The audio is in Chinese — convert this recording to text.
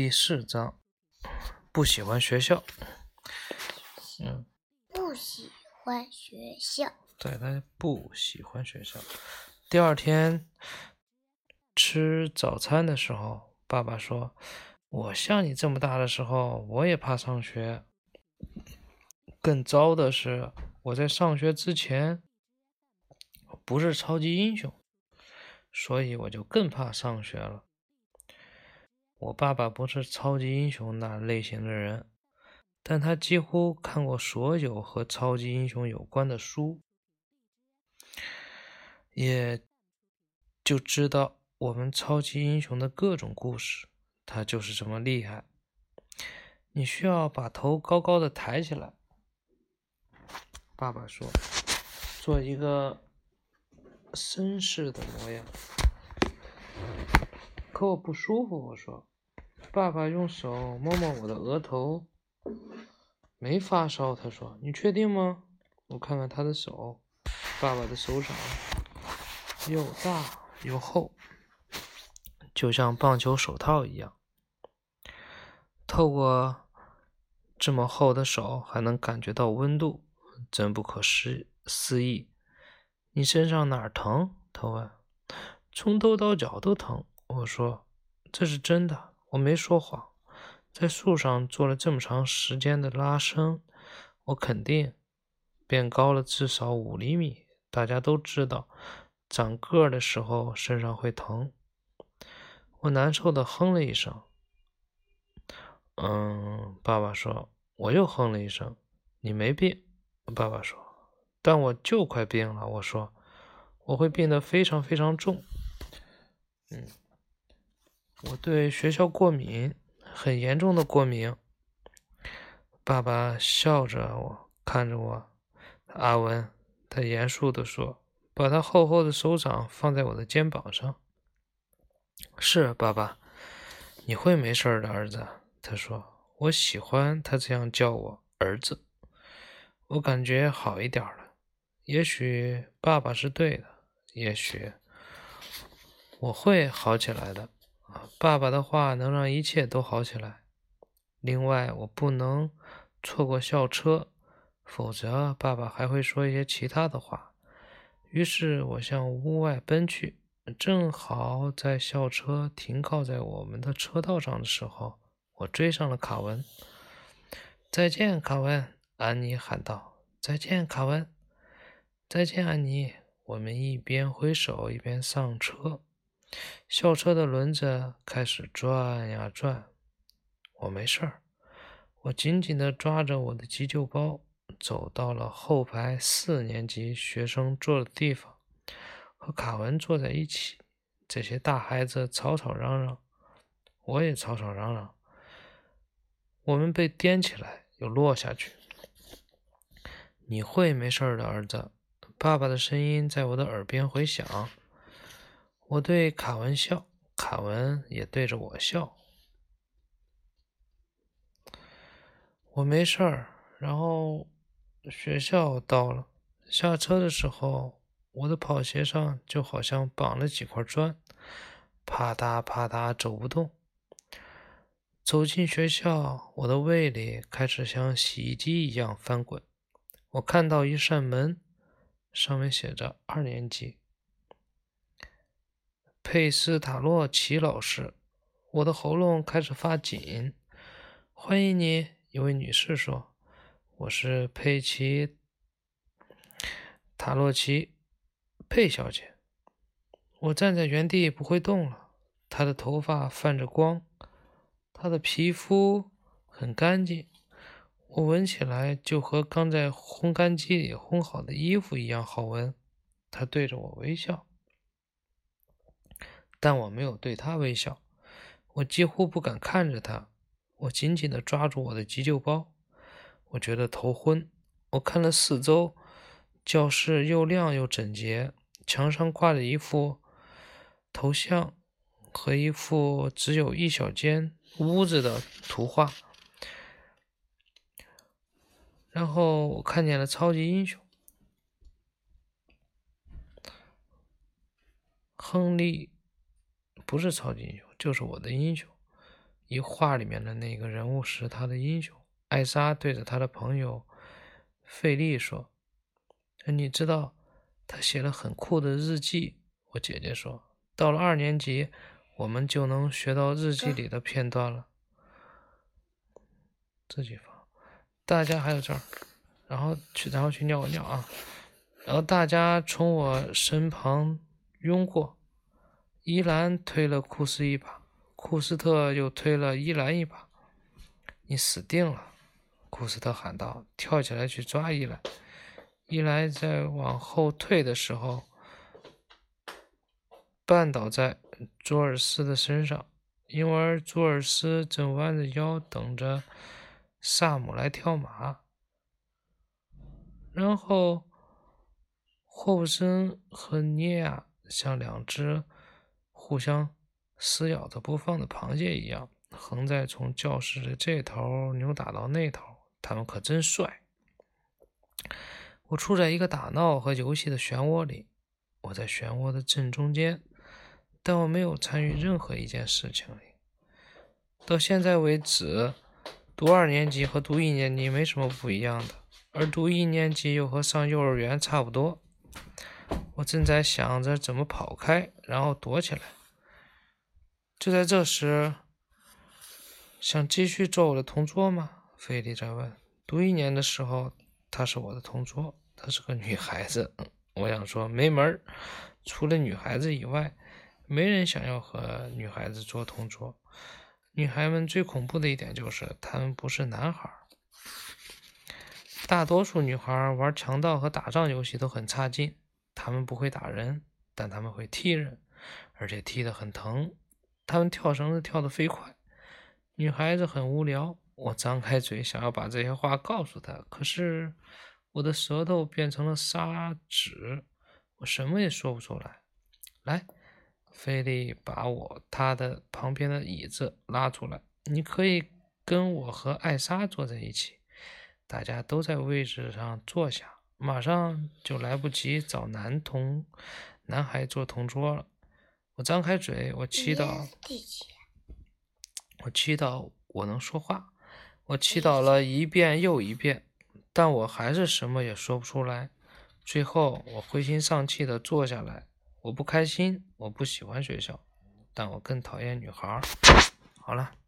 第四章，不喜欢学校。嗯，不喜欢学校。对他不喜欢学校。第二天吃早餐的时候，爸爸说：“我像你这么大的时候，我也怕上学。更糟的是，我在上学之前不是超级英雄，所以我就更怕上学了。”我爸爸不是超级英雄那类型的人，但他几乎看过所有和超级英雄有关的书，也就知道我们超级英雄的各种故事。他就是这么厉害。你需要把头高高的抬起来，爸爸说，做一个绅士的模样。可我不舒服，我说。爸爸用手摸摸我的额头，没发烧。他说：“你确定吗？”我看看他的手，爸爸的手掌又大又厚，就像棒球手套一样。透过这么厚的手，还能感觉到温度，真不可思思议。你身上哪儿疼？他问。从头到脚都疼。我说：“这是真的。”我没说谎，在树上做了这么长时间的拉伸，我肯定变高了至少五厘米。大家都知道，长个儿的时候身上会疼。我难受的哼了一声。嗯，爸爸说，我又哼了一声。你没病，爸爸说，但我就快病了。我说，我会变得非常非常重。嗯。我对学校过敏，很严重的过敏。爸爸笑着我，看着我。阿文，他严肃地说，把他厚厚的手掌放在我的肩膀上。是，爸爸，你会没事的，儿子。他说，我喜欢他这样叫我儿子。我感觉好一点了。也许爸爸是对的，也许我会好起来的。爸爸的话能让一切都好起来。另外，我不能错过校车，否则爸爸还会说一些其他的话。于是我向屋外奔去，正好在校车停靠在我们的车道上的时候，我追上了卡文。再见，卡文！安妮喊道。再见，卡文！再见，安妮！我们一边挥手一边上车。校车的轮子开始转呀转，我没事儿，我紧紧地抓着我的急救包，走到了后排四年级学生坐的地方，和卡文坐在一起。这些大孩子吵吵嚷嚷，我也吵吵嚷嚷。我们被颠起来又落下去。你会没事儿的，儿子。爸爸的声音在我的耳边回响。我对卡文笑，卡文也对着我笑。我没事儿。然后学校到了，下车的时候，我的跑鞋上就好像绑了几块砖，啪嗒啪嗒走不动。走进学校，我的胃里开始像洗衣机一样翻滚。我看到一扇门，上面写着二年级。佩斯塔洛奇老师，我的喉咙开始发紧。欢迎你，一位女士说：“我是佩奇塔洛奇，佩小姐。”我站在原地不会动了。她的头发泛着光，她的皮肤很干净，我闻起来就和刚在烘干机里烘好的衣服一样好闻。她对着我微笑。但我没有对他微笑，我几乎不敢看着他。我紧紧地抓住我的急救包，我觉得头昏。我看了四周，教室又亮又整洁，墙上挂着一幅头像和一幅只有一小间屋子的图画。然后我看见了超级英雄亨利。不是超级英雄，就是我的英雄。一画里面的那个人物是他的英雄。艾莎对着他的朋友费利说：“你知道，他写了很酷的日记。”我姐姐说：“到了二年级，我们就能学到日记里的片段了。”自己放，大家还有这儿，然后去，然后去尿个尿啊。然后大家从我身旁拥过，伊兰推了库斯一把，库斯特又推了伊兰一把。你死定了！库斯特喊道，跳起来去抓伊兰。伊兰在往后退的时候，绊倒在佐尔斯的身上，因为佐尔斯正弯着腰等着。萨姆来跳马，然后霍布森和尼亚像两只互相撕咬着不放的螃蟹一样，横在从教室的这头扭打到那头。他们可真帅！我处在一个打闹和游戏的漩涡里，我在漩涡的正中间，但我没有参与任何一件事情里。到现在为止。读二年级和读一年级没什么不一样的，而读一年级又和上幼儿园差不多。我正在想着怎么跑开，然后躲起来。就在这时，想继续做我的同桌吗？菲利在问。读一年的时候，她是我的同桌，她是个女孩子。我想说没门儿，除了女孩子以外，没人想要和女孩子做同桌。女孩们最恐怖的一点就是，她们不是男孩。大多数女孩玩强盗和打仗游戏都很差劲，他们不会打人，但他们会踢人，而且踢得很疼。他们跳绳子跳得飞快。女孩子很无聊。我张开嘴想要把这些话告诉她，可是我的舌头变成了砂纸，我什么也说不出来。来。菲利把我他的旁边的椅子拉出来，你可以跟我和艾莎坐在一起。大家都在位置上坐下，马上就来不及找男同男孩做同桌了。我张开嘴，我祈祷，我祈祷我能说话。我祈祷了一遍又一遍，但我还是什么也说不出来。最后，我灰心丧气的坐下来。我不开心，我不喜欢学校，但我更讨厌女孩。好了。